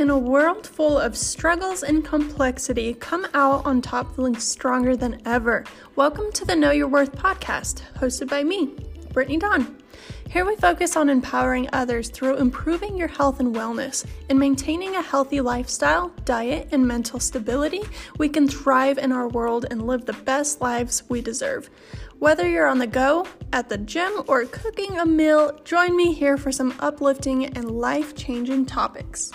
In a world full of struggles and complexity, come out on top feeling stronger than ever. Welcome to the Know Your Worth podcast, hosted by me, Brittany Dawn. Here we focus on empowering others through improving your health and wellness. In maintaining a healthy lifestyle, diet, and mental stability, we can thrive in our world and live the best lives we deserve. Whether you're on the go, at the gym, or cooking a meal, join me here for some uplifting and life changing topics.